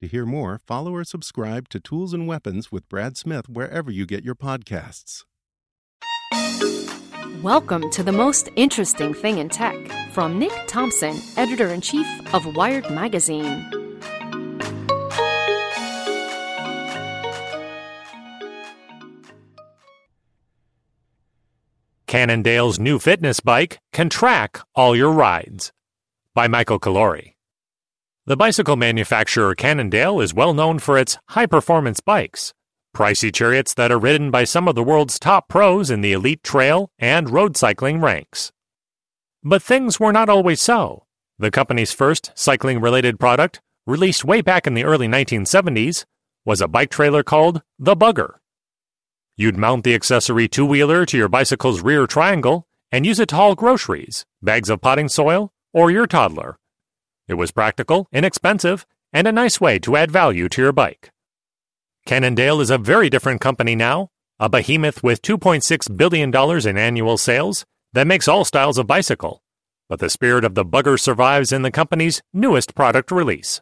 To hear more, follow or subscribe to Tools and Weapons with Brad Smith wherever you get your podcasts. Welcome to the most interesting thing in tech from Nick Thompson, editor in chief of Wired Magazine. Cannondale's new fitness bike can track all your rides. By Michael Calore. The bicycle manufacturer Cannondale is well known for its high performance bikes, pricey chariots that are ridden by some of the world's top pros in the elite trail and road cycling ranks. But things were not always so. The company's first cycling related product, released way back in the early 1970s, was a bike trailer called the Bugger. You'd mount the accessory two wheeler to your bicycle's rear triangle and use it to haul groceries, bags of potting soil, or your toddler. It was practical, inexpensive, and a nice way to add value to your bike. Cannondale is a very different company now, a behemoth with $2.6 billion in annual sales that makes all styles of bicycle. But the spirit of the bugger survives in the company's newest product release.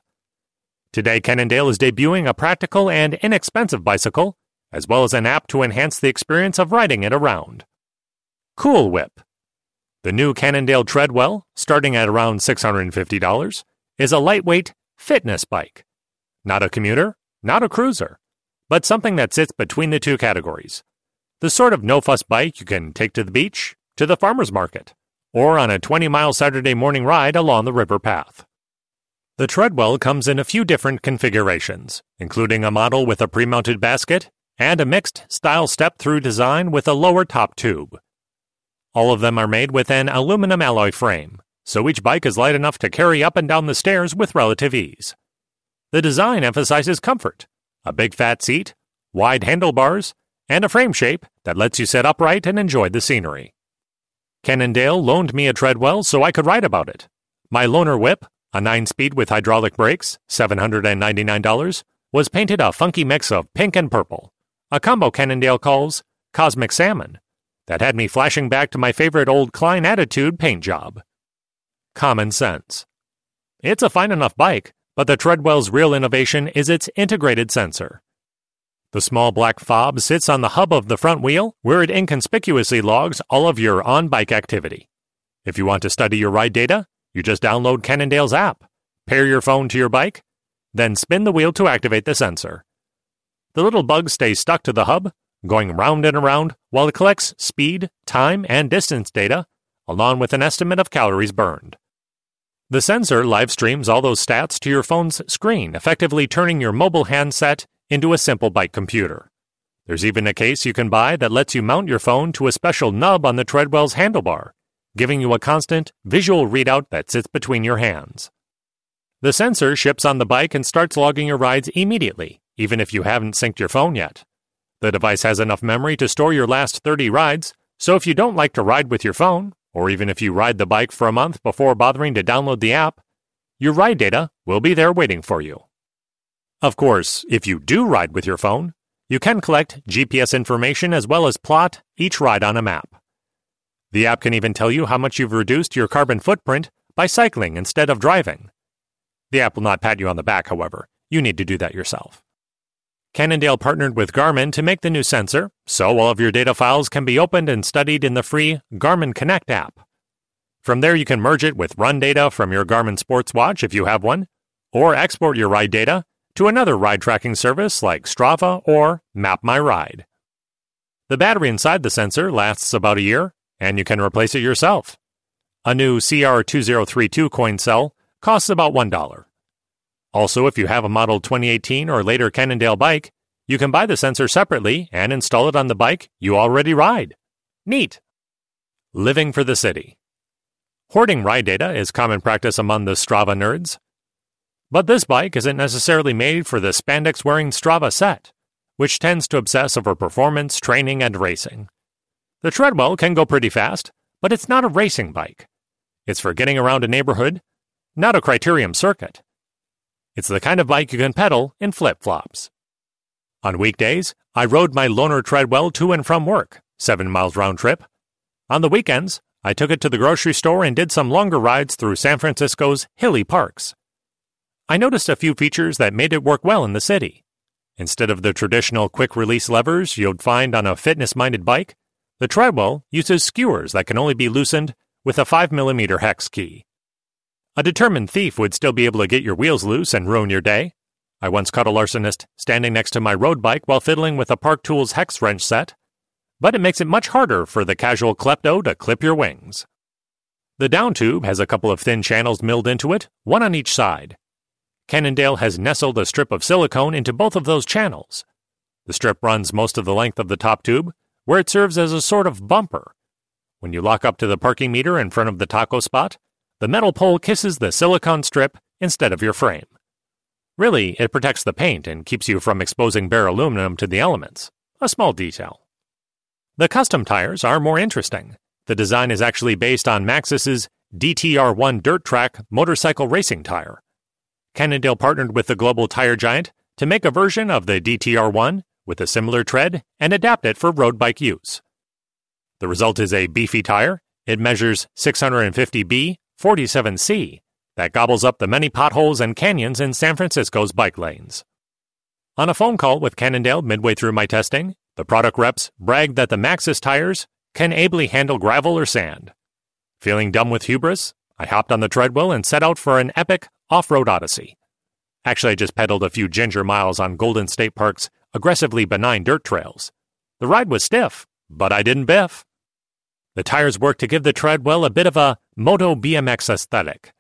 Today, Cannondale is debuting a practical and inexpensive bicycle, as well as an app to enhance the experience of riding it around. Cool Whip. The new Cannondale Treadwell, starting at around $650, is a lightweight fitness bike. Not a commuter, not a cruiser, but something that sits between the two categories. The sort of no fuss bike you can take to the beach, to the farmer's market, or on a 20 mile Saturday morning ride along the river path. The Treadwell comes in a few different configurations, including a model with a pre mounted basket and a mixed style step through design with a lower top tube. All of them are made with an aluminum alloy frame, so each bike is light enough to carry up and down the stairs with relative ease. The design emphasizes comfort a big fat seat, wide handlebars, and a frame shape that lets you sit upright and enjoy the scenery. Cannondale loaned me a Treadwell so I could write about it. My loaner whip, a 9 speed with hydraulic brakes, $799, was painted a funky mix of pink and purple, a combo Cannondale calls Cosmic Salmon, that had me flashing back to my favorite old Klein Attitude paint job. Common sense. It's a fine enough bike, but the Treadwell's real innovation is its integrated sensor. The small black fob sits on the hub of the front wheel, where it inconspicuously logs all of your on bike activity. If you want to study your ride data, you just download Cannondale's app, pair your phone to your bike, then spin the wheel to activate the sensor. The little bug stays stuck to the hub, going round and around while it collects speed, time, and distance data, along with an estimate of calories burned. The sensor live streams all those stats to your phone's screen, effectively turning your mobile handset into a simple bike computer. There's even a case you can buy that lets you mount your phone to a special nub on the Treadwell's handlebar, giving you a constant visual readout that sits between your hands. The sensor ships on the bike and starts logging your rides immediately, even if you haven't synced your phone yet. The device has enough memory to store your last 30 rides, so if you don't like to ride with your phone, or even if you ride the bike for a month before bothering to download the app, your ride data will be there waiting for you. Of course, if you do ride with your phone, you can collect GPS information as well as plot each ride on a map. The app can even tell you how much you've reduced your carbon footprint by cycling instead of driving. The app will not pat you on the back, however. You need to do that yourself. Cannondale partnered with Garmin to make the new sensor, so all of your data files can be opened and studied in the free Garmin Connect app. From there, you can merge it with run data from your Garmin Sports Watch if you have one, or export your ride data to another ride tracking service like Strava or Map My Ride. The battery inside the sensor lasts about a year, and you can replace it yourself. A new CR2032 coin cell costs about $1. Also, if you have a Model 2018 or later Cannondale bike, you can buy the sensor separately and install it on the bike you already ride. Neat! Living for the city. Hoarding ride data is common practice among the Strava nerds. But this bike isn't necessarily made for the spandex wearing Strava set, which tends to obsess over performance, training, and racing. The Treadwell can go pretty fast, but it's not a racing bike. It's for getting around a neighborhood, not a criterium circuit. It's the kind of bike you can pedal in flip flops. On weekdays, I rode my loaner Treadwell to and from work, seven miles round trip. On the weekends, I took it to the grocery store and did some longer rides through San Francisco's hilly parks. I noticed a few features that made it work well in the city. Instead of the traditional quick release levers you'd find on a fitness minded bike, the Treadwell uses skewers that can only be loosened with a 5mm hex key. A determined thief would still be able to get your wheels loose and ruin your day. I once caught a larcenist standing next to my road bike while fiddling with a Park Tools hex wrench set but it makes it much harder for the casual klepto to clip your wings. The down tube has a couple of thin channels milled into it, one on each side. Cannondale has nestled a strip of silicone into both of those channels. The strip runs most of the length of the top tube, where it serves as a sort of bumper. When you lock up to the parking meter in front of the taco spot, the metal pole kisses the silicone strip instead of your frame. Really, it protects the paint and keeps you from exposing bare aluminum to the elements. A small detail. The custom tires are more interesting. The design is actually based on Maxxis's DTR1 dirt track motorcycle racing tire. Cannondale partnered with the global tire giant to make a version of the DTR1 with a similar tread and adapt it for road bike use. The result is a beefy tire. It measures 650B 47C that gobbles up the many potholes and canyons in San Francisco's bike lanes. On a phone call with Cannondale midway through my testing, the product reps bragged that the Maxxis tires can ably handle gravel or sand. Feeling dumb with hubris, I hopped on the Treadwell and set out for an epic off road odyssey. Actually, I just pedaled a few ginger miles on Golden Gate Park's aggressively benign dirt trails. The ride was stiff, but I didn't biff. The tires work to give the treadwell a bit of a Moto BMX aesthetic.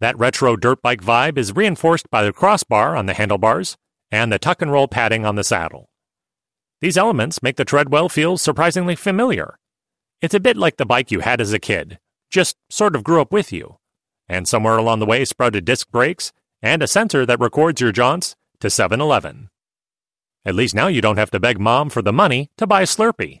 That retro dirt bike vibe is reinforced by the crossbar on the handlebars and the tuck and roll padding on the saddle. These elements make the Treadwell feel surprisingly familiar. It's a bit like the bike you had as a kid, just sort of grew up with you. And somewhere along the way sprouted disc brakes and a sensor that records your jaunts to 7 Eleven. At least now you don't have to beg mom for the money to buy a Slurpee.